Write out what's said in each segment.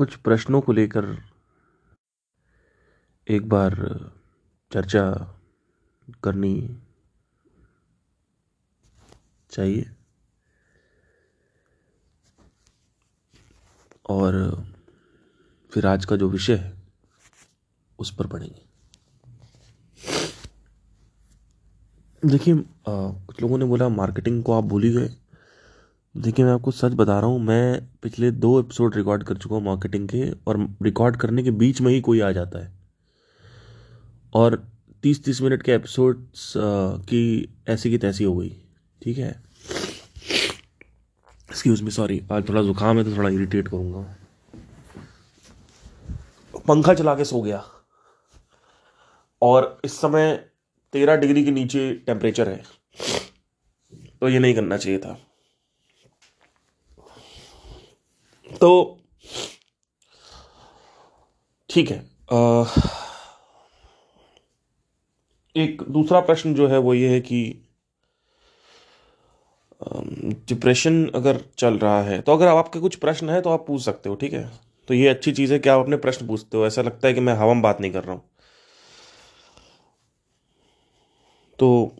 कुछ प्रश्नों को लेकर एक बार चर्चा करनी चाहिए। और फिर आज का जो विषय है, उस पर पढ़ेंगे देखिए कुछ लोगों ने बोला, मार्केटिंग को आप भूल ही गए। देखिए, मैं आपको सच बता रहा हूँ, मैं पिछले दो एपिसोड रिकॉर्ड कर चुका हूँ मार्केटिंग के और रिकॉर्ड करने के बीच में ही कोई आ जाता है। और तीस तीस मिनट के एपिसोड्स की ऐसी की तैसी हो गई, ठीक है? एक्सक्यूज मी सॉरी आज थोड़ा जुकाम है तो थोड़ा इरिटेट करूँगा। पंखा चला के सो गया। और इस समय तेरह डिग्री के नीचे टेम्परेचर है तो ये नहीं करना चाहिए था। तो ठीक है आ, एक दूसरा प्रश्न जो है वो ये है कि डिप्रेशन अगर चल रहा है तो अगर आपके कुछ प्रश्न है तो आप पूछ सकते हो ठीक है? तो ये अच्छी चीज़ है कि आप अपने प्रश्न पूछते हो ऐसा लगता है कि मैं हवा में बात नहीं कर रहा हूँ। तो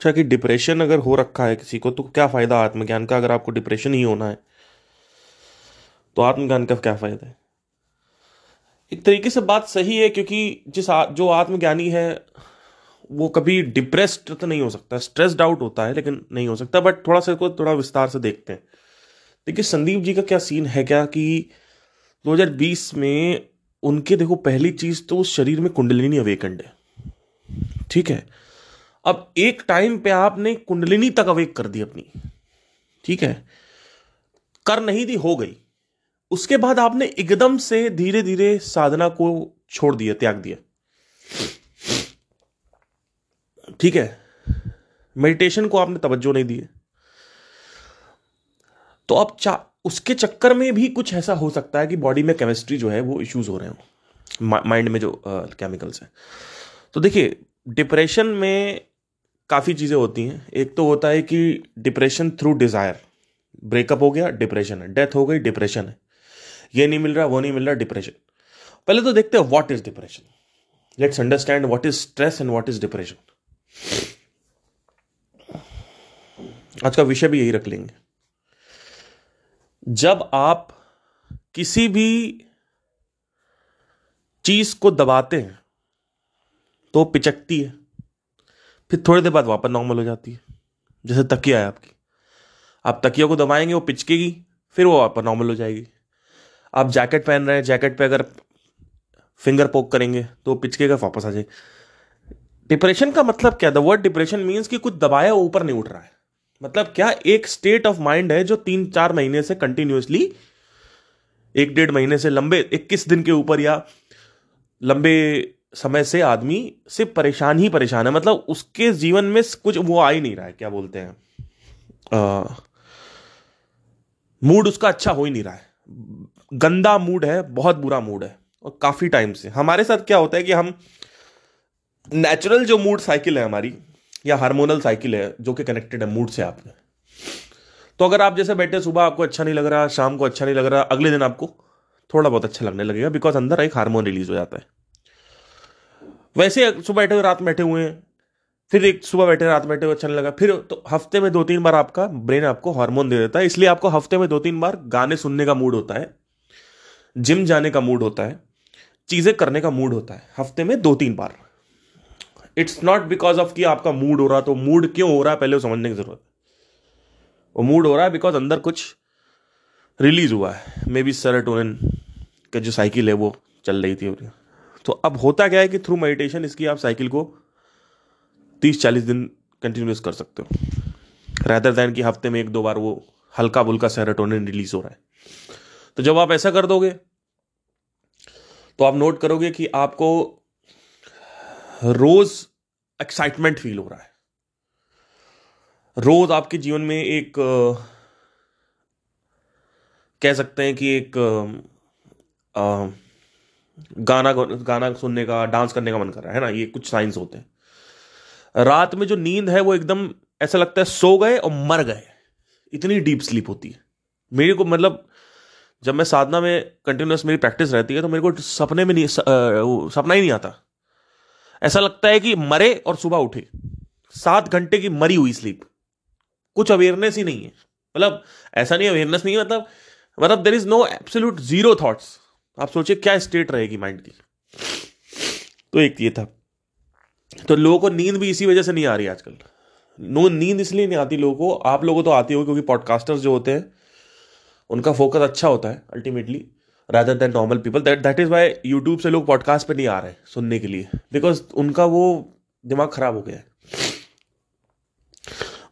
अच्छा कि डिप्रेशन अगर हो रखा है किसी को तो क्या फ़ायदा आत्मज्ञान का अगर आपको डिप्रेशन ही होना है? तो आत्मज्ञान का क्या फ़ायदा है? एक तरीके से बात सही है क्योंकि जिस आ, जो आत्मज्ञानी है वो कभी डिप्रेस्ड तो नहीं हो सकता स्ट्रेस्ड आउट होता है लेकिन नहीं हो सकता बट थोड़ा सा थोड़ा विस्तार से देखते हैं। देखिए संदीप जी का क्या सीन है क्या कि 2020 में उनके देखो पहली चीज़ तो उस शरीर में कुंडलिनी अवेकंड है। ठीक है? अब एक टाइम पे आपने कुंडलिनी तक अवेक कर दी अपनी। ठीक है? कर नहीं दी, हो गई। उसके बाद आपने एकदम से धीरे धीरे साधना को छोड़ दिया, त्याग दिया। ठीक है? मेडिटेशन को आपने तवज्जो नहीं दी तो अब चा, उसके चक्कर में भी कुछ ऐसा हो सकता है कि बॉडी में केमिस्ट्री जो है वो इश्यूज़ हो रहे हो। माइंड में जो केमिकल्स हैं। तो देखिए डिप्रेशन में काफ़ी चीज़ें होती हैं। एक तो होता है कि डिप्रेशन थ्रू डिज़ायर ब्रेकअप हो गया डिप्रेशन है। डेथ हो गई डिप्रेशन है। ये नहीं मिल रहा, वो नहीं मिल रहा डिप्रेशन पहले तो देखते हैं what is depression let's understand what is stress and what is depression आज का विषय भी यही रख लेंगे। जब आप किसी भी चीज़ को दबाते हैं तो पिचकती है। फिर थोड़ी देर बाद वापस नॉर्मल हो जाती है, जैसे तकिया है आपकी। आप तकिया को दबाएँगे, वो पिचकेगी, फिर वो वापस नॉर्मल हो जाएगी। आप जैकेट पहन रहे हैं जैकेट पे अगर फिंगर पोक करेंगे तो वो पिचकेगा, वापस आ जाएगी। डिप्रेशन का मतलब क्या? द वर्ड डिप्रेशन मीन्स कि कुछ दबाया ऊपर नहीं उठ रहा है। मतलब क्या? एक स्टेट ऑफ़ माइंड है जो तीन चार महीने से कंटिन्यूसली एक डेढ़ महीने से लंबे, इक्कीस दिन के ऊपर या लंबे समय से आदमी सिर्फ़ परेशान ही परेशान है। मतलब उसके जीवन में कुछ वो आ ही नहीं रहा है, क्या बोलते हैं? मूड उसका अच्छा हो ही नहीं रहा है। गंदा मूड है, बहुत बुरा मूड है, और काफ़ी टाइम से। हमारे साथ क्या होता है कि हम नेचुरल जो मूड साइकिल है हमारी, या हार्मोनल साइकिल है, जो कि कनेक्टेड है मूड से आपने। तो अगर आप जैसे बैठे सुबह आपको अच्छा नहीं लग रहा, शाम को अच्छा नहीं लग रहा, अगले दिन आपको थोड़ा बहुत अच्छा लगने लगेगा बिकॉज़ अंदर एक हार्मोन रिलीज़ हो जाता है। वैसे सुबह बैठे हुए, रात बैठे हुए हैं। फिर एक सुबह बैठे, रात बैठे हुए अच्छा लगा। फिर तो हफ़्ते में दो तीन बार आपका ब्रेन आपको हार्मोन दे देता है, इसलिए आपको हफ़्ते में दो तीन बार गाने सुनने का मूड होता है, जिम जाने का मूड होता है, चीज़ें करने का मूड होता है, हफ़्ते में दो तीन बार। इट्स नॉट बिकॉज़ ऑफ़ कि आपका मूड हो रहा तो मूड क्यों हो रहा है, पहले वो समझने की ज़रूरत है। वो मूड हो रहा है बिकॉज़ अंदर कुछ रिलीज़ हुआ है। मे बी सेरोटोनिन का जो साइकिल है, वो चल रही थी तो अब होता क्या है कि थ्रू मेडिटेशन इसकी आप साइकिल को तीस चालीस दिन कंटिन्यूस कर सकते हो। रैदर दैन कि हफ़्ते में एक दो बार वो हल्का बुल्का सेरोटोनिन रिलीज़ हो रहा है। तो जब आप ऐसा कर दोगे तो आप नोट करोगे कि आपको रोज एक्साइटमेंट फील हो रहा है। रोज आपके जीवन में एक कह सकते हैं कि एक आ, गाना गाना सुनने का डांस करने का मन कर रहा है ना? ये कुछ साइंस होते हैं। रात में जो नींद है, वो एकदम ऐसा लगता है सो गए और मर गए। इतनी डीप स्लीप होती है। मेरे को मतलब जब मैं साधना में कंटिन्यूस मेरी प्रैक्टिस रहती है तो मेरे को सपने में नहीं सपना ही नहीं आता। ऐसा लगता है कि मरे और सुबह उठे। सात घंटे की मरी हुई स्लीप कुछ अवेयरनेस ही नहीं है। मतलब ऐसा नहीं अवेयरनेस नहीं है मतलब मतलब there is no absolute zero thoughts आप सोचिए क्या स्टेट रहेगी माइंड की। तो एक ये था। तो लोगों को नींद भी इसी वजह से नहीं आ रही आजकल। नो, नींद इसलिए नहीं आती लोगों को, आप लोगों तो आती हो क्योंकि पॉडकास्टर्स जो होते हैं, उनका फोकस अच्छा होता है ultimately rather than normal people that that is why YouTube से लोग पॉडकास्ट पे नहीं आ रहे सुनने के लिए। बिकॉज़ उनका वो दिमाग खराब हो गया है।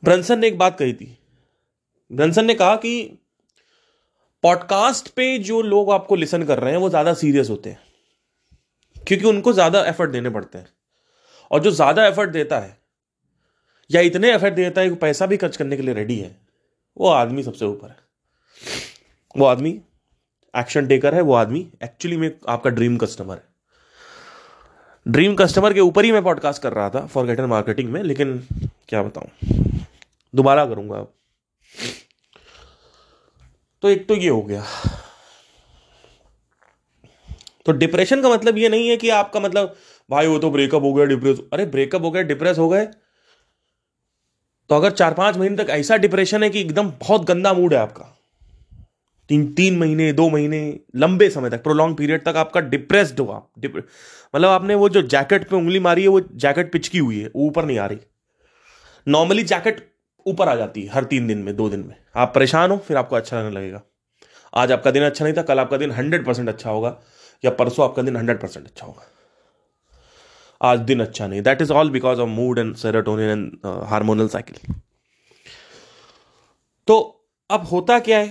ब्रंसन ने एक बात कही थी। ब्रंसन ने कहा कि पॉडकास्ट पे जो लोग आपको लिसन कर रहे हैं, वो ज़्यादा सीरियस होते हैं। क्योंकि उनको ज़्यादा एफर्ट देने पड़ते हैं। और जो ज़्यादा एफर्ट देता है, या इतने एफर्ट देता है कि पैसा भी खर्च करने के लिए रेडी है, वो आदमी सबसे ऊपर है। वो आदमी एक्शन टेकर है, वो आदमी एक्चुअली में आपका ड्रीम कस्टमर है। ड्रीम कस्टमर के ऊपर ही मैं पॉडकास्ट कर रहा था फॉर मार्केटिंग में, लेकिन क्या बताऊँ? दोबारा करूँगा अब। तो एक तो ये हो गया। तो डिप्रेशन का मतलब ये नहीं है कि आपका मतलब भाई वो तो ब्रेकअप हो गया डिप्रेस अरे ब्रेकअप हो गया डिप्रेस हो गए। तो अगर चार पाँच महीने तक ऐसा डिप्रेशन है कि एकदम बहुत गंदा मूड है आपका, तीन तीन महीने, दो महीने, लंबे समय तक प्रोलॉन्ग पीरियड तक आपका डिप्रेस्ड हो आप मतलब आपने वो जो जैकेट पे उंगली मारी है, वो जैकेट पिचकी हुई है ऊपर नहीं आ रही। नॉर्मली जैकेट ऊपर आ जाती है, हर तीन दिन में, दो दिन में। आप परेशान हो, फिर आपको अच्छा लगने लगेगा। आज आपका दिन अच्छा नहीं था, कल आपका दिन हंड्रेड परसेंट अच्छा होगा, या परसों आपका दिन हंड्रेड परसेंट अच्छा होगा। आज दिन अच्छा नहीं। That is all because of mood and serotonin and hormonal cycle तो अब होता क्या है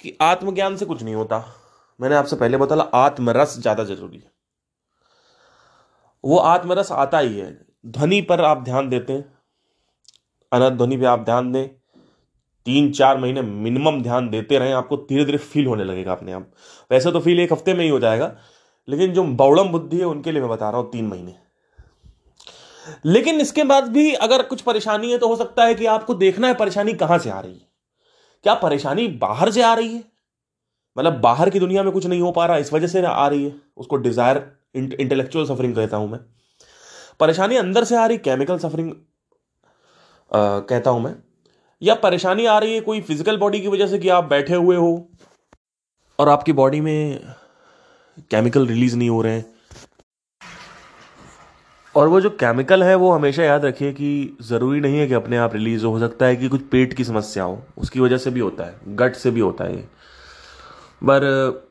कि आत्मज्ञान से कुछ नहीं होता। मैंने आपसे पहले बताया, आत्मरस ज़्यादा ज़रूरी है। वो आत्मरस आता ही है। ध्वनि पर आप ध्यान देते हैं। अनंत ध्वनि पे आप ध्यान दें, तीन चार महीने मिनिमम ध्यान देते रहें, आपको धीरे धीरे फील होने लगेगा अपने आप। वैसे तो फील एक हफ़्ते में ही हो जाएगा, लेकिन जो बौड़म बुद्धि है, उनके लिए मैं बता रहा हूँ तीन महीने। लेकिन इसके बाद भी अगर कुछ परेशानी है तो हो सकता है कि आपको देखना है परेशानी कहाँ से आ रही है। क्या परेशानी बाहर से आ रही है? मतलब बाहर की दुनिया में कुछ नहीं हो पा रहा, इस वजह से आ रही है? उसको डिज़ायर इंटेलेक्चुअल सफरिंग कहता हूँ मैं। परेशानी अंदर से आ रही केमिकल सफरिंग कहता हूँ मैं, या परेशानी आ रही है कोई फ़िज़िकल बॉडी की वजह से कि आप बैठे हुए हो और आपकी बॉडी में केमिकल रिलीज़ नहीं हो रहे हैं? और वो जो केमिकल है, वो हमेशा याद रखिए कि ज़रूरी नहीं है कि अपने आप रिलीज़ हो। सकता है कि कुछ पेट की समस्या हो, उसकी वजह से भी होता है गट से भी होता है पर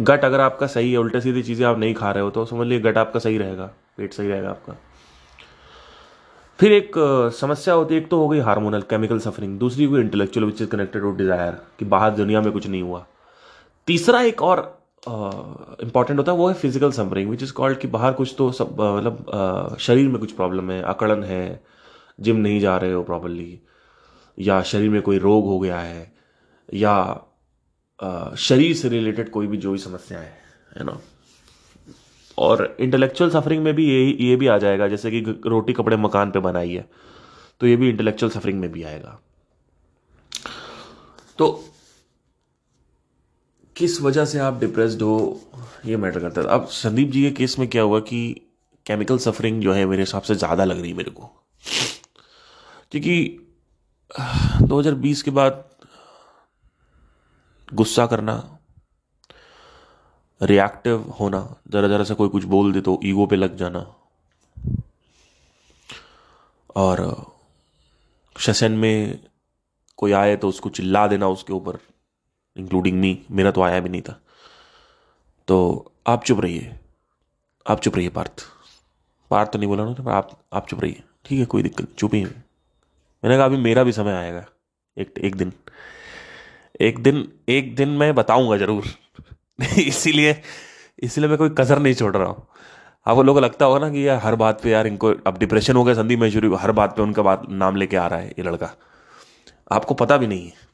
गट अगर आपका सही है, उल्टे सीधी चीज़ें आप नहीं खा रहे हो तो समझ लीजिए गट आपका सही रहेगा, पेट सही रहेगा आपका। फिर एक समस्या होती है, एक तो हो गई हार्मोनल केमिकल सफरिंग दूसरी कोई intellectual which is connected to desire कि बाहर दुनिया में कुछ नहीं हुआ। तीसरा एक और इंपॉर्टेंट होता है, वो है physical suffering which is called कि बाहर कुछ तो सब मतलब शरीर में कुछ प्रॉब्लम है अकड़न है जिम नहीं जा रहे हो प्रॉपरली या शरीर में कोई रोग हो गया है, या शरीर से रिलेटेड कोई भी जो भी समस्या है है ना और इंटेलेक्चुअल सफरिंग में भी ये ये भी आ जाएगा, जैसे कि रोटी कपड़े मकान पे बनाई है तो ये भी इंटेलेक्चुअल सफरिंग में भी आएगा। तो किस वजह से आप डिप्रेस्ड हो, ये मैटर करता है। अब संदीप जी के केस में क्या हुआ कि केमिकल सफरिंग जो है मेरे हिसाब से ज़्यादा लग रही है मेरे को। क्योंकि 2020 के बाद गुस्सा करना रिएक्टिव होना ज़रा ज़रा सा कोई कुछ बोल दे तो ईगो पे लग जाना। और सेशन में कोई आए तो उसको चिल्ला देना उसके ऊपर इंक्लूडिंग मी मेरा तो आया भी नहीं था। तो आप चुप रहिए, आप चुप रहिए पार्थ। पार्थ तो नहीं बोला ना आप आप चुप रहिए, ठीक है, कोई दिक्कत नहीं चुप ही। मैंने कहा, अभी मेरा भी समय आएगा, एक एक दिन एक दिन एक दिन मैं बताऊँगा ज़रूर। इसीलिए इसीलिए मैं कोई कसर नहीं छोड़ रहा हूँ। आपको लोगों लगता होगा ना कि यार, हर बात पे यार इनको, अब डिप्रेशन हो गया संदीप महेश्वरी हर बात पे उनका बात, नाम लेके आ रहा है ये लड़का। आपको पता भी नहीं है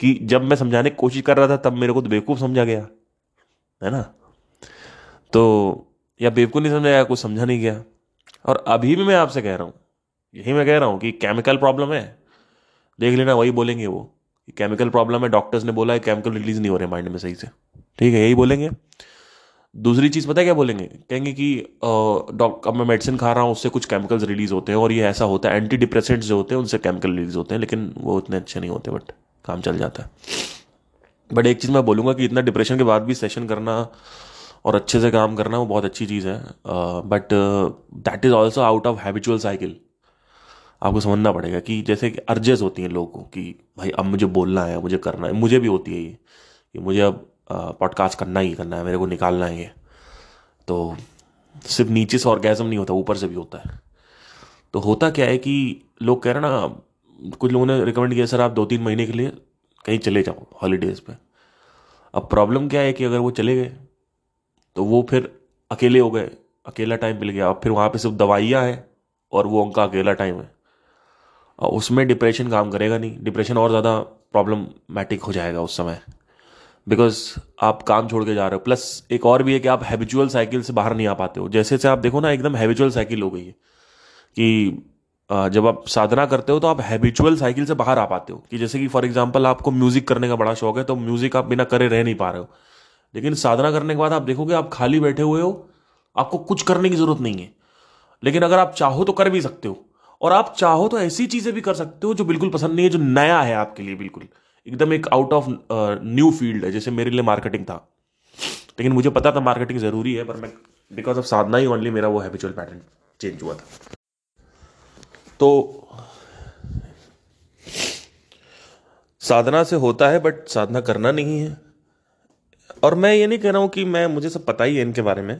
कि जब मैं समझाने की कोशिश कर रहा था, तब मेरे को तो बेवकूफ़ समझा गया, है ना? तो या बेवकूफ़ नहीं समझा गया कुछ समझा नहीं गया। और अभी भी मैं आपसे कह रहा हूँ, यही मैं कह रहा हूँ कि केमिकल प्रॉब्लम है। देख लेना, वही बोलेंगे वो। केमिकल प्रॉब्लम है डॉक्टर्स ने बोला है केमिकल रिलीज़ नहीं हो रहे माइंड में सही से। ठीक है, यही बोलेंगे। दूसरी चीज़ पता है क्या बोलेंगे? कहेंगे कि डॉक्टर अब मैं मेडिसिन खा रहा हूँ, उससे कुछ केमिकल्स रिलीज़ होते हैं और ये ऐसा होता है एंटी डिप्रेसेंट्स जो होते हैं, उनसे केमिकल रिलीज़ होते हैं, लेकिन वो उतने अच्छे नहीं होते बट काम चल जाता है। बट एक चीज़ मैं बोलूँगा कि इतना डिप्रेशन के बाद भी सेशन करना और अच्छे से काम करना, वो बहुत अच्छी चीज़ है। But that is also out of habitual cycle आपको समझना पड़ेगा कि जैसे कि अर्जेस होती हैं लोगों को कि, भाई, अब मुझे बोलना है, मुझे करना है, मुझे भी होती है ये, कि मुझे अब पॉडकास्ट करना ही करना है, मेरे को निकालना है ये तो सिर्फ़ नीचे से ऑर्गेजम नहीं होता, ऊपर से भी होता है। तो होता क्या है कि लोग कह रहे ना, कुछ लोगों ने रिकमेंड किया, सर, आप दो तीन महीने के लिए कहीं चले जाओ हॉलीडेज पे। अब प्रॉब्लम क्या है कि अगर वो चले गए तो वो फिर अकेले हो गए, अकेला टाइम मिल गया। अब फिर वहाँ पे सिर्फ़ दवाइयाँ हैं और वो उनका अकेला टाइम है। उसमें डिप्रेशन काम करेगा नहीं। डिप्रेशन और ज़्यादा प्रॉब्लमैटिक हो जाएगा उस समय। बिकॉज़ आप काम छोड़ के जा रहे हो। प्लस एक और भी है कि आप हैबिचुअल साइकिल से बाहर नहीं आ पाते हो। जैसे से आप देखो ना, एकदम हैबिचुअल साइकिल हो गई है कि जब आप साधना करते हो तो आप हैबिचुअल साइकिल से बाहर आ पाते हो। कि जैसे कि फॉर एग्ज़ाम्पल आपको म्यूज़िक करने का बड़ा शौक है तो म्यूज़िक आप बिना करे रह नहीं पा रहे हो। लेकिन साधना करने के बाद आप देखोगे आप खाली बैठे हुए हो, आपको कुछ करने की ज़रूरत नहीं है। लेकिन अगर आप चाहो तो कर भी सकते हो। और आप चाहो तो ऐसी चीज़ें भी कर सकते हो जो बिल्कुल पसंद नहीं है, जो नया है आपके लिए बिल्कुल। एकदम एक आउट ऑफ़ न्यू फ़ील्ड है, जैसे मेरे लिए मार्केटिंग था। लेकिन मुझे पता था मार्केटिंग ज़रूरी है, पर मैं बिकॉज़ ऑफ़ साधना ही ओनली मेरा वो हैबिचुअल पैटर्न चेंज हुआ था। तो साधना से होता है बट साधना करना नहीं है। और मैं ये नहीं कह रहा हूँ कि मैं, मुझे सब पता ही है इनके बारे में।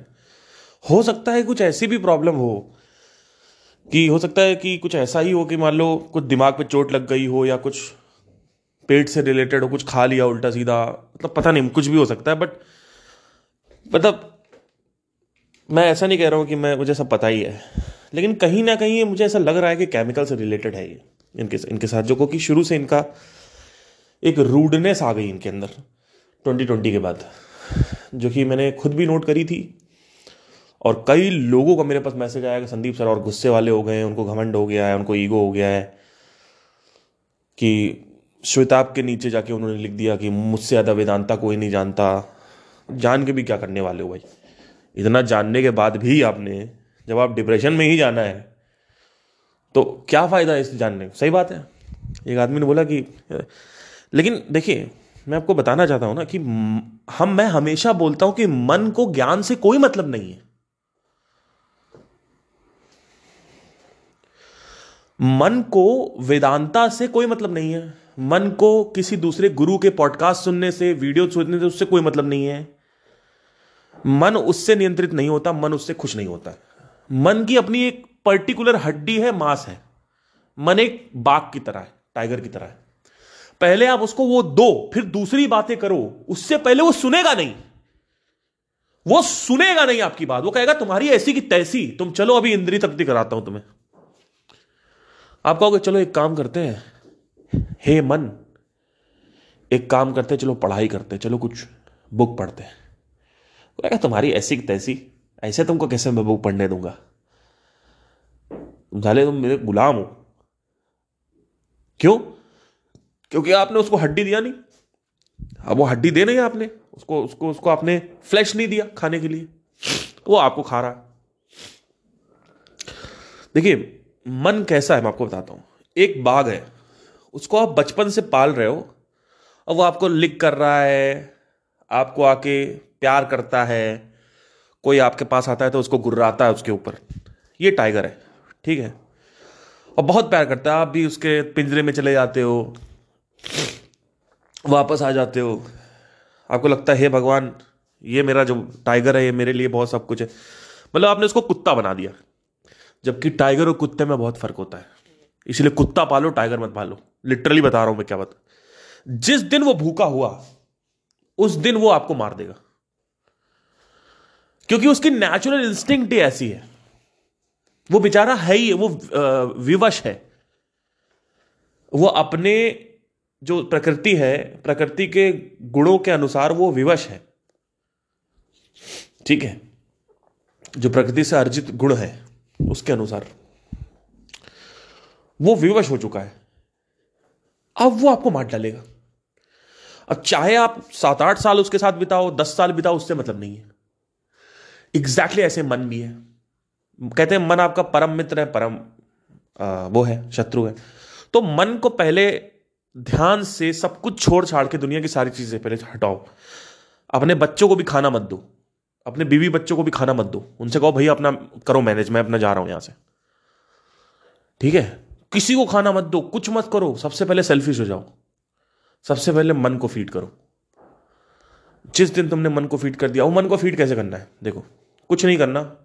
हो सकता है कुछ ऐसी भी प्रॉब्लम हो, कि हो सकता है कि कुछ ऐसा ही हो कि मान लो कुछ दिमाग पे चोट लग गई हो या कुछ पेट से रिलेटेड हो, कुछ खा लिया, उल्टा सीधा मतलब पता नहीं, कुछ भी हो सकता है बट मतलब मैं ऐसा नहीं कह रहा हूँ कि मैं, मुझे सब पता ही है। लेकिन कहीं ना कहीं मुझे ऐसा लग रहा है कि केमिकल से रिलेटेड है ये, इनके इनके साथ, जो कि शुरू से इनका एक रूडनेस आ गई इनके अंदर ट्वेंटी ट्वेंटी के बाद, जो कि मैंने खुद भी नोट करी थी। और कई लोगों का मेरे पास मैसेज आया कि संदीप सर और गुस्से वाले हो गए हैं, उनको घमंड हो गया है, उनको ईगो हो गया है कि श्वेताब के नीचे जाके उन्होंने लिख दिया कि मुझसे ज़्यादा वेदांता कोई नहीं जानता। जान के भी क्या करने वाले हो भाई? इतना जानने के बाद भी आपने, जब आप डिप्रेशन में ही जाना है तो क्या फ़ायदा है इस जानने? सही बात है। एक आदमी ने बोला कि, लेकिन देखिए, मैं आपको बताना चाहता हूँ ना कि हम, मैं हमेशा बोलता हूँ कि मन को ज्ञान से कोई मतलब नहीं है। मन को वेदांता से कोई मतलब नहीं है। मन को किसी दूसरे गुरु के पॉडकास्ट सुनने से वीडियो सुनने से उससे कोई मतलब नहीं है। मन उससे नियंत्रित नहीं होता, मन उससे खुश नहीं होता। मन की अपनी एक पर्टिकुलर हड्डी है, मांस है। मन एक बाघ की तरह है टाइगर की तरह है। पहले आप उसको वो दो, फिर दूसरी बातें करो, उससे पहले वो सुनेगा नहीं। वो सुनेगा नहीं आपकी बात। वो कहेगा, तुम्हारी ऐसी की तैसी, तुम चलो अभी इंद्री तब्दी कराता हूँ तुम्हें। आप कहोगे, चलो एक काम करते हैं हे मन, एक काम करते चलो पढ़ाई करते चलो कुछ बुक पढ़ते कहेगा तुम्हारी ऐसी तैसी? ऐसे तुमको कैसे मैं बुक पढ़ने दूँगा? तुम तुम मेरे गुलाम हो। क्यों? क्योंकि आपने उसको हड्डी दिया नहीं। अब वो हड्डी दे नहीं आपने, उसको उसको उसको आपने फ्लैश नहीं दिया खाने के लिए। वो आपको खा रहा देखिए, मन कैसा है, मैं आपको बताता हूँ। एक बाघ है। उसको आप बचपन से पाल रहे हो, और वो आपको लिक कर रहा है, आपको आके प्यार करता है, कोई आपके पास आता है तो उसको गुर्राता है उसके ऊपर। ये टाइगर है, ठीक है? और बहुत प्यार करता है, आप भी उसके पिंजरे में चले जाते हो, वापस आ जाते हो। आपको लगता है, हे भगवान, ये मेरा जो टाइगर है, ये मेरे लिए बहुत सब कुछ है। मतलब आपने उसको कुत्ता बना दिया, जबकि टाइगर और कुत्ते में बहुत फ़र्क होता है। इसलिए कुत्ता पालो टाइगर मत पालो। लिटरली बता रहा हूँ मैं क्या बता। जिस दिन वो भूखा हुआ, उस दिन वो आपको मार देगा। क्योंकि उसकी नेचुरल इंस्टिंक्ट ही ऐसी है। वो बेचारा है ही, वो विवश है। वो अपने जो प्रकृति है, प्रकृति के गुणों के अनुसार वो विवश है। ठीक है? जो प्रकृति से अर्जित गुण है, उसके अनुसार। वो विवश हो चुका है। अब वो आपको मार डालेगा। अब चाहे आप सात आठ साल उसके साथ बिताओ दस साल बिताओ उससे मतलब नहीं है। एग्जैक्टली exactly ऐसे मन भी है। कहते हैं मन आपका परम मित्र है परम आ, वो है शत्रु है। तो मन को पहले ध्यान से सब कुछ छोड़ छाड़ के दुनिया की सारी चीज़ें पहले हटाओ। अपने बच्चों को भी खाना मत दो। अपने बीवी बच्चों को भी खाना मत दो। उनसे कहो भैया अपना करो मैनेज मैं अपना जा रहा हूँ यहाँ से। ठीक है? किसी को खाना मत दो, कुछ मत करो, सबसे पहले सेल्फिश हो जाओ। सबसे पहले मन को फ़ीड करो। जिस दिन तुमने मन को फ़ीड कर दिया, वो मन को फ़ीड कैसे करना है? देखो, कुछ नहीं करना।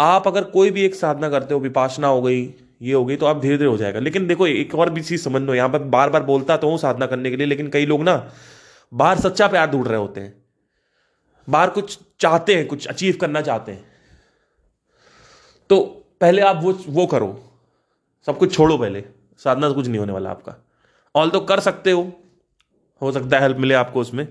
आप अगर कोई भी एक साधना करते हो, विपासना हो गई, ये हो गई तो आप धीरे धीरे हो जाएगा। लेकिन देखो, एक और भी चीज़ समझ लो, यहाँ पर बार बार बोलता तो हूँ साधना करने के लिए, लेकिन कई लोग ना, बाहर सच्चा प्यार ढूंढ रहे होते हैं। बाहर कुछ चाहते हैं, कुछ अचीव करना चाहते हैं। तो पहले आप वो वो करो। सब कुछ छोड़ो पहले। साधना से कुछ नहीं होने वाला आपका। ऑल तो कर सकते हो। हो सकता है हेल्प मिले आपको उसमें।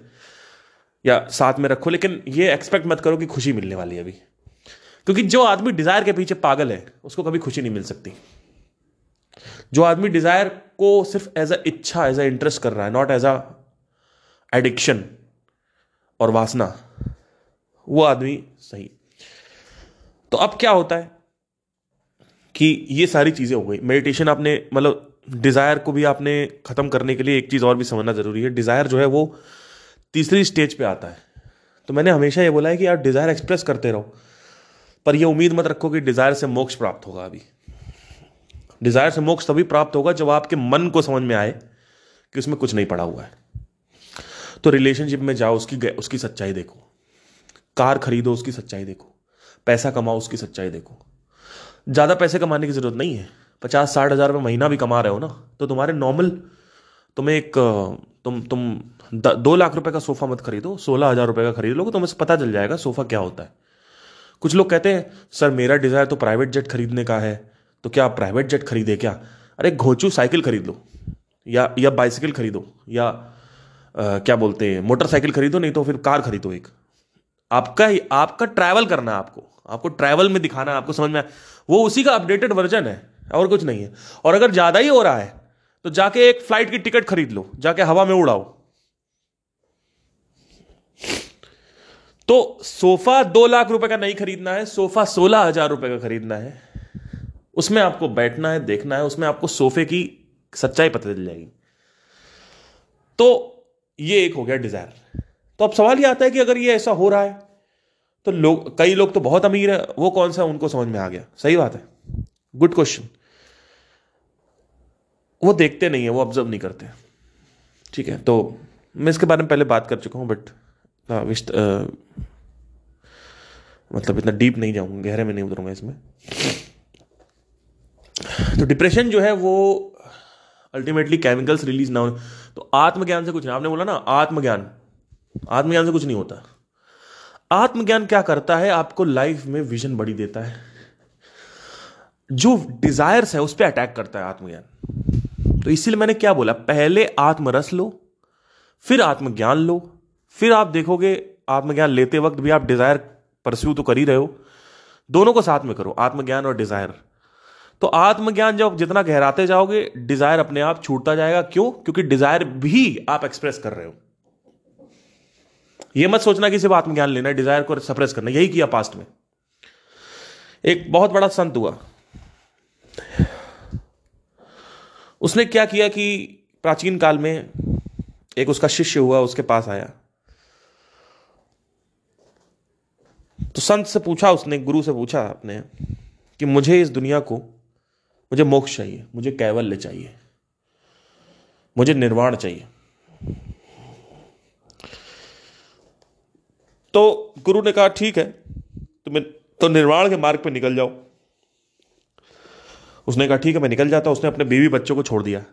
या साथ में रखो, लेकिन ये एक्सपेक्ट मत करो कि खुशी मिलने वाली है अभी। क्योंकि जो आदमी डिज़ायर के पीछे पागल है, उसको कभी खुशी नहीं मिल सकती। जो आदमी डिज़ायर को सिर्फ़ एज अ इच्छा एज अ इंटरेस्ट कर रहा है नॉट एज अ एडिक्शन और वासना, वो आदमी सही। तो अब क्या होता है? कि ये सारी चीज़ें हो गई। मेडिटेशन आपने मतलब डिज़ायर को भी आपने खत्म करने के लिए एक चीज़ और भी समझना ज़रूरी है। डिज़ायर जो है वो तीसरी स्टेज पे आता है। तो मैंने हमेशा ये बोला है कि आप डिज़ायर एक्सप्रेस करते रहो। पर ये उम्मीद मत रखो कि डिज़ायर से मोक्ष प्राप्त होगा अभी। डिज़ायर से मोक्ष तभी प्राप्त होगा जब आपके मन को समझ में आए कि उसमें कुछ नहीं पड़ा हुआ है। तो रिलेशनशिप में जाओ, उसकी उसकी सच्चाई देखो। कार खरीदो, उसकी सच्चाई देखो। पैसा कमाओ, उसकी सच्चाई देखो। ज़्यादा पैसे कमाने की ज़रूरत नहीं है। पचास साठ हज़ार रुपये महीना भी कमा रहे हो ना तो तुम्हारे नॉर्मल तुम्हें एक तुम तुम द, दो लाख रुपए का सोफा मत खरीदो सोलह हज़ार रुपए का खरीद लो तुम्हें पता चल जाएगा सोफा क्या होता है। कुछ लोग कहते हैं सर मेरा डिज़ायर तो प्राइवेट जेट खरीदने का है तो क्या आप प्राइवेट जेट खरीदे क्या? अरे घोचू साइकिल खरीद लो या या बाइसिकल खरीदो या आ, क्या बोलते हैं मोटरसाइकिल खरीदो नहीं तो फिर कार खरीदो एक। आपका ही आपका ट्रैवल करना है आपको आपको ट्रैवल में दिखाना है आपको समझ में वो उसी का अपडेटेड वर्जन है, और कुछ नहीं है। और अगर ज़्यादा ही हो रहा है तो जाके एक फ़्लाइट की टिकट खरीद लो, जाके हवा में उड़ाओ। तो सोफा दो लाख रुपए का नहीं खरीदना है, सोफा सोलह हज़ार रुपए का खरीदना है। उसमें आपको बैठना है, देखना है, उसमें आपको सोफे की सच्चाई पता चल जाएगी। तो ये एक हो गया डिज़ायर तो अब सवाल ये आता है कि अगर ये ऐसा हो रहा है तो लोग, कई लोग तो बहुत अमीर है, वो कौन सा उनको समझ में आ गया? सही बात है। गुड क्वेश्चन वो देखते नहीं है, वो ऑब्ज़र्व नहीं करते। ठीक है तो मैं इसके बारे में पहले बात कर चुका हूँ बट मतलब इतना डीप नहीं जाऊँगा, गहरे में नहीं उतरूँगा इसमें। तो डिप्रेशन जो है वो अल्टीमेटली केमिकल्स रिलीज़ ना हो तो आत्मज्ञान से कुछ नहीं, आपने बोला ना, आत्मज्ञान। आत्मज्ञान से कुछ नहीं होता। आत्मज्ञान क्या करता है? आपको लाइफ में विजन बड़ी देता है। जो डिजायर्स है, उस पर अटैक करता है आत्मज्ञान। तो इसीलिए मैंने क्या बोला? पहले आत्मरस लो, फिर आत्मज्ञान लो, फिर आप देखोगे आत्मज्ञान लेते वक्त भी आप डिज़ायर परस्यू तो कर ही रहे हो। दोनों को साथ में करो, आत्मज्ञान और डिज़ायर तो आत्मज्ञान जब जितना गहराते जाओगे डिज़ायर अपने आप छूटता जाएगा। क्यों? क्योंकि डिज़ायर भी आप एक्सप्रेस कर रहे हो। यह मत सोचना कि सिर्फ़ आत्मज्ञान लेना डिज़ायर को सप्रेस करना यही किया पास्ट में। एक बहुत बड़ा संत हुआ। उसने क्या किया कि प्राचीन काल में एक उसका शिष्य हुआ, उसके पास आया। तो संत से पूछा उसने, गुरु से पूछा अपने, कि मुझे इस दुनिया को, मुझे मोक्ष चाहिए, मुझे कैवल्य चाहिए, मुझे निर्वाण चाहिए। तो गुरु ने कहा, ठीक है तुम्हें तो निर्वाण के मार्ग पे निकल जाओ उसने कहा, ठीक है, मैं निकल जाता उसने अपने बीवी बच्चों को छोड़ दिया।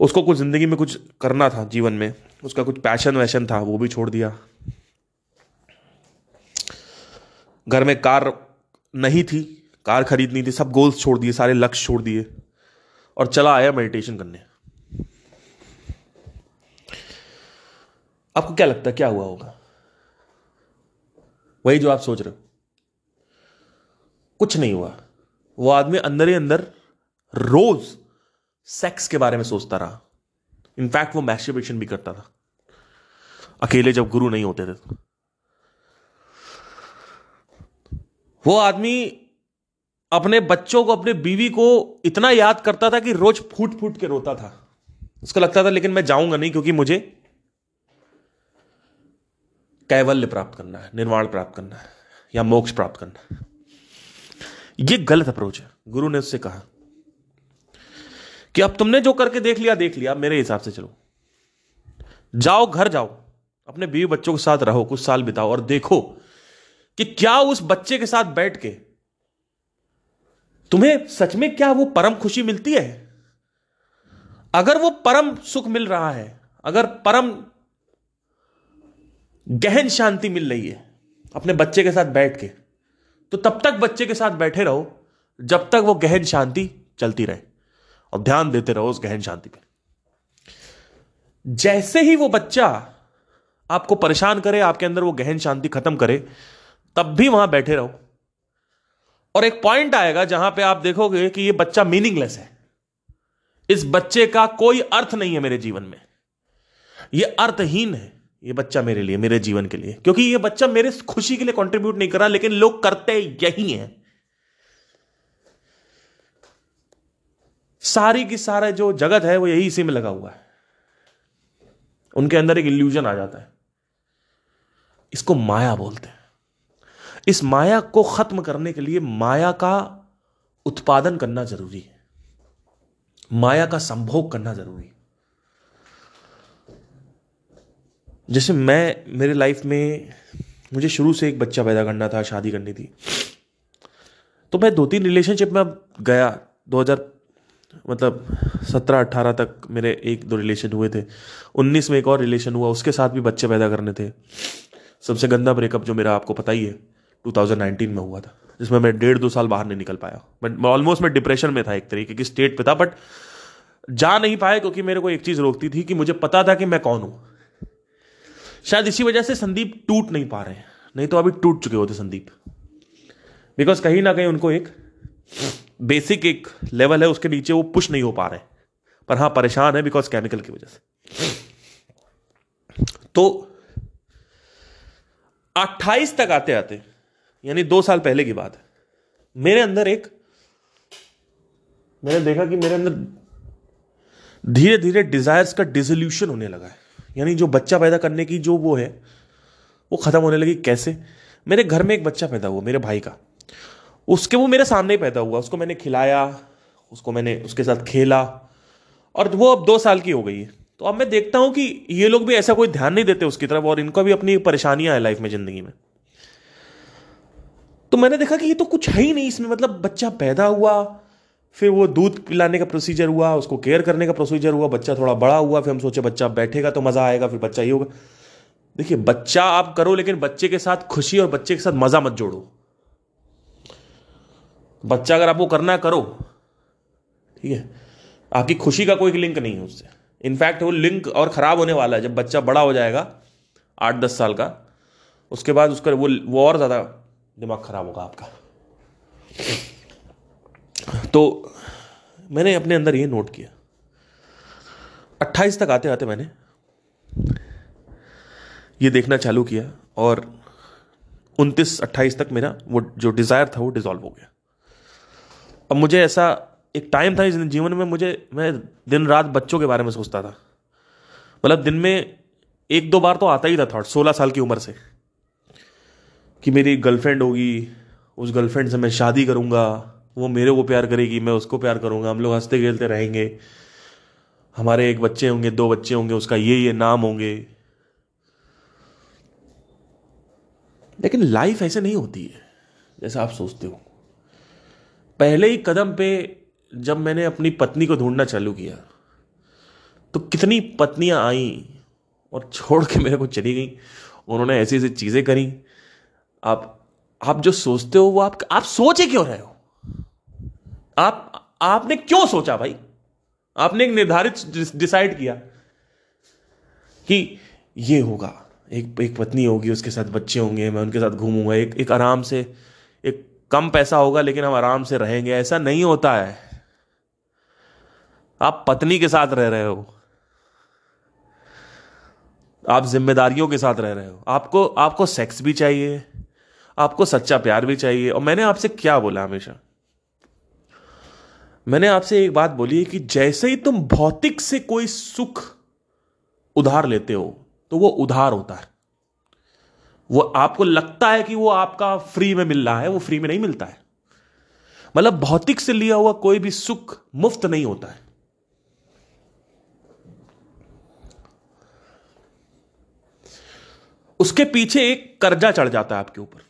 उसको कुछ ज़िंदगी में कुछ करना था जीवन में, उसका कुछ पैशन वैशन था, वो भी छोड़ दिया। घर में कार नहीं थी, कार खरीदनी थी, सब गोल्स छोड़ दिए, सारे लक्ष्य छोड़ दिए और चला आया मेडिटेशन करने। आपको क्या लगता है, क्या हुआ होगा? वही जो आप सोच रहे हो। कुछ नहीं हुआ। वो आदमी अंदर ही अंदर रोज सेक्स के बारे में सोचता रहा। इनफैक्ट वो मैस्टरबेशन भी करता था। अकेले जब गुरु नहीं होते थे तो। वो आदमी अपने बच्चों को, अपने बीवी को इतना याद करता था कि रोज फूट फूट के रोता था। उसको लगता था, लेकिन मैं जाऊँगा नहीं क्योंकि मुझे कैवल्य प्राप्त करना है, निर्वाण प्राप्त करना है, या मोक्ष प्राप्त करना है। यह गलत अप्रोच है। गुरु ने उससे कहा कि अब तुमने जो करके देख लिया देख लिया, मेरे हिसाब से चलो। जाओ, घर जाओ, अपने बीवी बच्चों के साथ रहो, कुछ साल बिताओ और देखो कि क्या उस बच्चे के साथ बैठ के तुम्हें सच में क्या वो परम खुशी मिलती है? अगर वो परम सुख मिल रहा है, अगर परम गहन शांति मिल रही है अपने बच्चे के साथ बैठ के। तो तब तक बच्चे के साथ बैठे रहो, जब तक वो गहन शांति चलती रहे। और ध्यान देते रहो उस गहन शांति पर जैसे ही वो बच्चा आपको परेशान करे, आपके अंदर वो गहन शांति खत्म करे, तब भी वहाँ बैठे रहो। और एक पॉइंट आएगा जहाँ पे आप देखोगे कि ये बच्चा मीनिंगलेस है। इस बच्चे का कोई अर्थ नहीं है मेरे जीवन में। ये अर्थहीन है। ये बच्चा मेरे लिए, मेरे जीवन के लिए। क्योंकि ये बच्चा मेरे खुशी के लिए कंट्रीब्यूट नहीं कर रहा, लेकिन लोग करते यही हैं। सारी की सारा जो जगत है, वो यही इसी में लगा हुआ है। उनके अंदर एक इल्यूजन आ जाता है। इसको माया बोलते हैं। इस माया को खत्म करने के लिए माया का उत्पादन करना ज़रूरी है। माया का संभोग करना ज़रूरी है। जैसे मैं, मेरे लाइफ में मुझे शुरू से एक बच्चा पैदा करना था, शादी करनी थी। तो मैं दो तीन रिलेशनशिप में गया। 2000 मतलब सत्रह अट्ठारह तक मेरे एक दो रिलेशन हुए थे। उन्नीस में एक और रिलेशन हुआ, उसके साथ भी बच्चे पैदा करने थे। सबसे गंदा ब्रेकअप जो मेरा आपको पता ही है 2019 में हुआ था, जिसमें मैं डेढ़ दो साल बाहर नहीं निकल पाया। मैं ऑलमोस्ट मैं डिप्रेशन में था एक तरीके की स्टेट पे था बट जा नहीं पाया क्योंकि मेरे को एक चीज़ रोकती थी कि मुझे पता था कि मैं कौन हूँ। शायद इसी वजह से संदीप टूट नहीं पा रहे हैं। नहीं तो अभी टूट चुके होते संदीप। बिकॉज़ कहीं ना कहीं उनको एक बेसिक एक लेवल है, उसके नीचे वो पुश नहीं हो पा रहे। पर हाँ, परेशान है बिकॉज़ केमिकल की वजह से। तो 28 तक आते आते, यानी दो साल पहले की बात है, मेरे अंदर एक, मैंने देखा कि मेरे अंदर धीरे धीरे डिजायर्स का डिजोल्यूशन होने लगा है। यानी जो बच्चा पैदा करने की जो वो है, वो खत्म होने लगी कैसे? मेरे घर में एक बच्चा पैदा हुआ, मेरे भाई का। उसके वो मेरे सामने ही पैदा हुआ, उसको मैंने खिलाया, उसको मैंने उसके साथ खेला, और वो अब दो साल की हो गई है। तो अब मैं देखता हूँ कि ये लोग भी ऐसा कोई ध्यान नहीं देते उसकी तरफ़, और इनको भी अपनी परेशानियाँ हैं लाइफ में, ज़िंदगी में। तो मैंने देखा कि ये तो कुछ है ही नहीं इसमें मतलब बच्चा पैदा हुआ फिर वो दूध पिलाने का प्रोसीजर हुआ, उसको केयर करने का प्रोसीजर हुआ, बच्चा थोड़ा बड़ा हुआ, फिर हम सोचे बच्चा बैठेगा तो मज़ा आएगा, फिर बच्चा ही होगा। देखिए, बच्चा आप करो, लेकिन बच्चे के साथ खुशी और बच्चे के साथ मज़ा मत जोड़ो। बच्चा अगर आपको करना है, करो। ठीक है? आपकी खुशी का कोई लिंक नहीं है उससे। इनफैक्ट वो लिंक और ख़राब होने वाला है। जब बच्चा बड़ा हो जाएगा, आठ दस साल का, उसके बाद उसका वो वो और ज़्यादा दिमाग ख़राब होगा आपका। तो मैंने अपने अंदर ये नोट किया। अट्ठाईस तक आते आते मैंने ये देखना चालू किया और उनतीस, अट्ठाईस तक मेरा वो जो डिज़ायर था वो डिज़ोल्व हो गया। अब मुझे ऐसा एक टाइम था इस जीवन में, मुझे, मैं दिन रात बच्चों के बारे में सोचता था। मतलब दिन में एक दो बार तो आता ही था थॉट सोलह साल की उम्र से कि मेरी गर्लफ्रेंड होगी, उस गर्लफ्रेंड से मैं शादी करूँगा वो मेरे को प्यार करेगी, मैं उसको प्यार करूँगा, हम लोग हँसते खेलते रहेंगे। हमारे एक बच्चे होंगे, दो बच्चे होंगे, उसका ये ये नाम होंगे। लेकिन लाइफ ऐसे नहीं होती है, जैसा आप सोचते हो। पहले ही कदम पे जब मैंने अपनी पत्नी को ढूंढना चालू किया तो कितनी पत्नियाँ आई और छोड़ के मेरे को चली गई। उन्होंने ऐसी ऐसी चीज़ें करी। आप आप जो सोचते हो, वो आप आप सोचे क्यों रहे हो? आप, आपने क्यों सोचा भाई? आपने एक निर्धारित डिसाइड किया कि ये होगा। एक एक पत्नी होगी, उसके साथ बच्चे होंगे, मैं उनके साथ घूमूँगा। एक एक आराम से, एक कम पैसा होगा, लेकिन हम आराम से रहेंगे। ऐसा नहीं होता है। आप पत्नी के साथ रह रहे हो। आप जिम्मेदारियों के साथ रह रहे हो। आपको आपको सेक्स भी चाहिए, आपको सच्चा प्यार भी चाहिए। और मैंने आपसे क्या बोला हमेशा? मैंने आपसे एक बात बोली है कि जैसे ही तुम भौतिक से कोई सुख उधार लेते हो तो वो उधार होता है। वो आपको लगता है कि वो आपका फ्री में मिल रहा है, वो फ्री में नहीं मिलता है। मतलब भौतिक से लिया हुआ कोई भी सुख मुफ़्त नहीं होता है। उसके पीछे एक कर्जा चढ़ जाता है आपके ऊपर,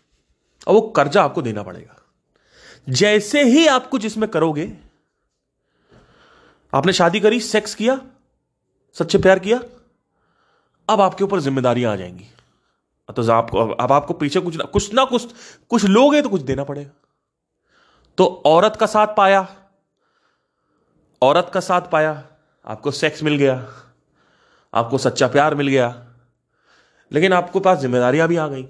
और वो कर्जा आपको देना पड़ेगा। जैसे ही आप कुछ इसमें करोगे आपने शादी करी सेक्स किया, सच्चे प्यार किया, अब आपके ऊपर जिम्मेदारियाँ आ जाएँगी। तो आपको अब आपको पीछे कुछ ना कुछ ना कुछ कुछ लोगे तो कुछ देना पड़ेगा। तो औरत का साथ पाया, औरत का साथ पाया, आपको सेक्स मिल गया, आपको सच्चा प्यार मिल गया, लेकिन आपके पास जिम्मेदारियाँ भी आ गई।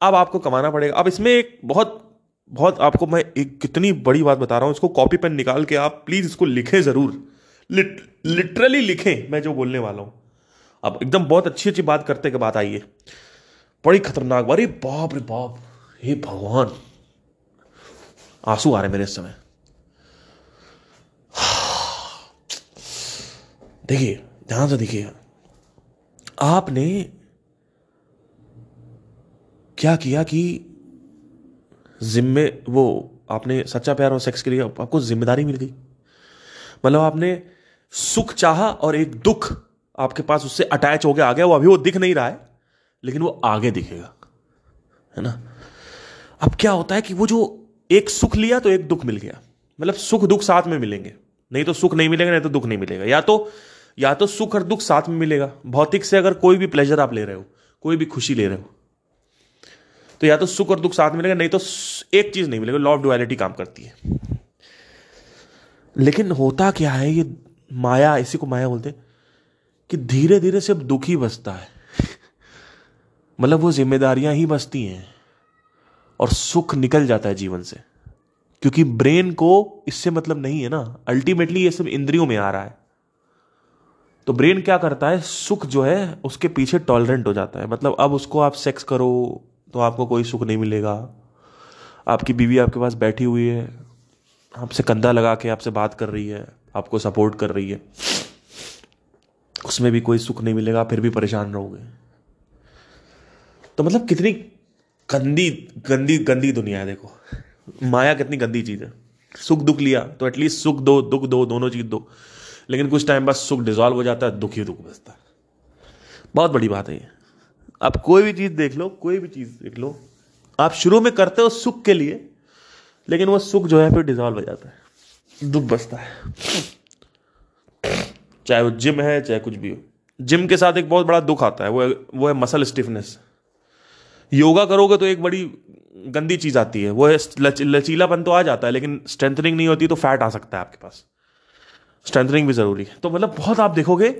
अब आपको कमाना पड़ेगा। अब इसमें एक बहुत बहुत आपको मैं एक कितनी बड़ी बात बता रहा हूँ, इसको कॉपी पेन निकाल के आप प्लीज़ इसको लिखें ज़रूर। लिट, लिटरली लिखें मैं जो बोलने वाला हूँ। अब एकदम बहुत अच्छी अच्छी बात करते के बात आइए। बड़ी खतरनाक अरे बाप रे बाप हे भगवान। आँसू आ रहे मेरे समय। देखिए ध्यान से देखिए। आपने क्या किया कि जिम्मे वो आपने सच्चा प्यार और सेक्स के लिए आपको ज़िम्मेदारी मिल गई? मतलब आपने सुख चाहा और एक दुख आपके पास उससे अटैच हो गया, आ गया, वो अभी वो दिख नहीं रहा है, लेकिन वो आगे दिखेगा, है ना? अब क्या होता है कि वो जो एक सुख लिया तो एक दुख मिल गया मतलब सुख दुख साथ में मिलेंगे, नहीं तो सुख नहीं मिलेगा, नहीं तो दुख नहीं मिलेगा, या तो या तो सुख और दुख साथ में मिलेगा, भौतिक से अगर कोई भी प्लेजर आप ले रहे हो, कोई भी खुशी ले रहे हो तो या तो सुख और दुख साथ में मिलेगा, नहीं तो एक चीज़ नहीं मिलेगा लॉ ऑफ़ डुअलिटी काम करती है। लेकिन होता क्या है, ये माया, इसी को माया बोलते कि धीरे धीरे सिर्फ़ दुख ही बसता है। मतलब वो जिम्मेदारियाँ ही बसती हैं और सुख निकल जाता है जीवन से। क्योंकि ब्रेन को इससे मतलब नहीं है ना अल्टीमेटली ये सब इंद्रियों में आ रहा है। तो ब्रेन क्या करता है, सुख जो है उसके पीछे टॉलरेंट हो जाता है। मतलब अब उसको आप सेक्स करो तो आपको कोई सुख नहीं मिलेगा। आपकी बीवी आपके पास बैठी हुई है, आपसे कंधा लगा के आपसे बात कर रही है। आपको सपोर्ट कर रही है। उसमें भी कोई सुख नहीं मिलेगा, फिर भी परेशान रहोगे। तो मतलब कितनी गंदी गंदी गंदी दुनिया है, देखो। माया कितनी गंदी चीज़ है। सुख दुख लिया तो एटलीस्ट सुख दो, दुख दो, दोनों चीज़ दो। लेकिन कुछ टाइम बाद सुख डिजॉल्व हो जाता है, दुख ही दुख बचता है। बहुत बड़ी बात है ये। आप कोई भी चीज़ देख लो, कोई भी चीज़ देख लो। आप शुरू में करते हो सुख के लिए, लेकिन वो सुख जो है, फिर डिजॉल्व हो जाता है। दुख बचता है। चाहे वो जिम है चाहे कुछ भी हो। जिम के साथ एक बहुत बड़ा दुख आता है वो है वो है मसल स्टिफनेस योगा करोगे तो एक बड़ी गंदी चीज़ आती है। वो है लच, लचीलापन तो आ जाता है लेकिन स्ट्रेंथनिंग नहीं होती तो फैट आ सकता है आपके पास। स्ट्रेंथनिंग भी ज़रूरी है। तो मतलब बहुत आप देखोगे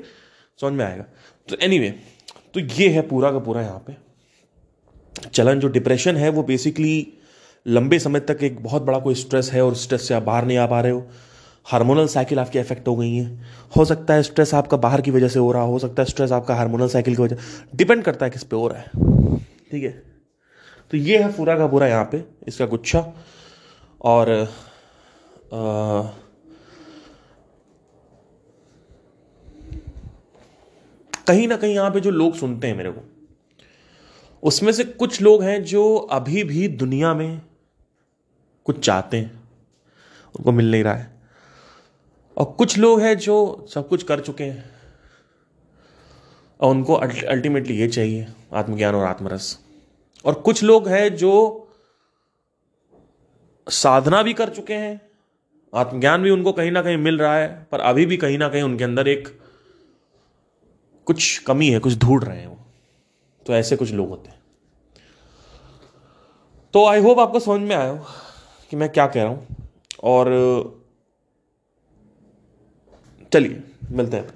समझ में आएगा। तो एनी anyway, तो ये है पूरा का पूरा यहाँ पे। चलन जो डिप्रेशन है वो बेसिकली लंबे समय तक एक बहुत बड़ा कोई स्ट्रेस है और स्ट्रेस से आप बाहर नहीं आ पा रहे हो। हार्मोनल साइकिल आपकी इफ़ेक्ट हो गई है। हो सकता है स्ट्रेस आपका बाहर की वजह से हो रहा हो सकता है स्ट्रेस आपका हार्मोनल साइकिल की वजह डिपेंड करता है किस पे हो रहा है। ठीक है? तो ये है पूरा का पूरा यहाँ पे इसका गुच्छा। और आ, कहीं ना कहीं यहाँ पे जो लोग सुनते हैं मेरे को उसमें से कुछ लोग हैं जो अभी भी दुनिया में कुछ चाहते हैं, उनको मिल नहीं रहा है। और कुछ लोग हैं जो सब कुछ कर चुके हैं, और उनको अल्टीमेटली ये चाहिए, आत्मज्ञान और आत्मरस। और कुछ लोग हैं जो साधना भी कर चुके हैं, आत्मज्ञान भी उनको कहीं ना कहीं मिल रहा है, पर अभी भी कहीं ना कहीं उनके अंदर एक कुछ कमी है, कुछ ढूंढ रहे हैं वो। तो ऐसे कुछ लोग होते हैं। तो आई होप आपको समझ में आया मैं क्या कह रहा हूँ। और चलिए मिलते हैं।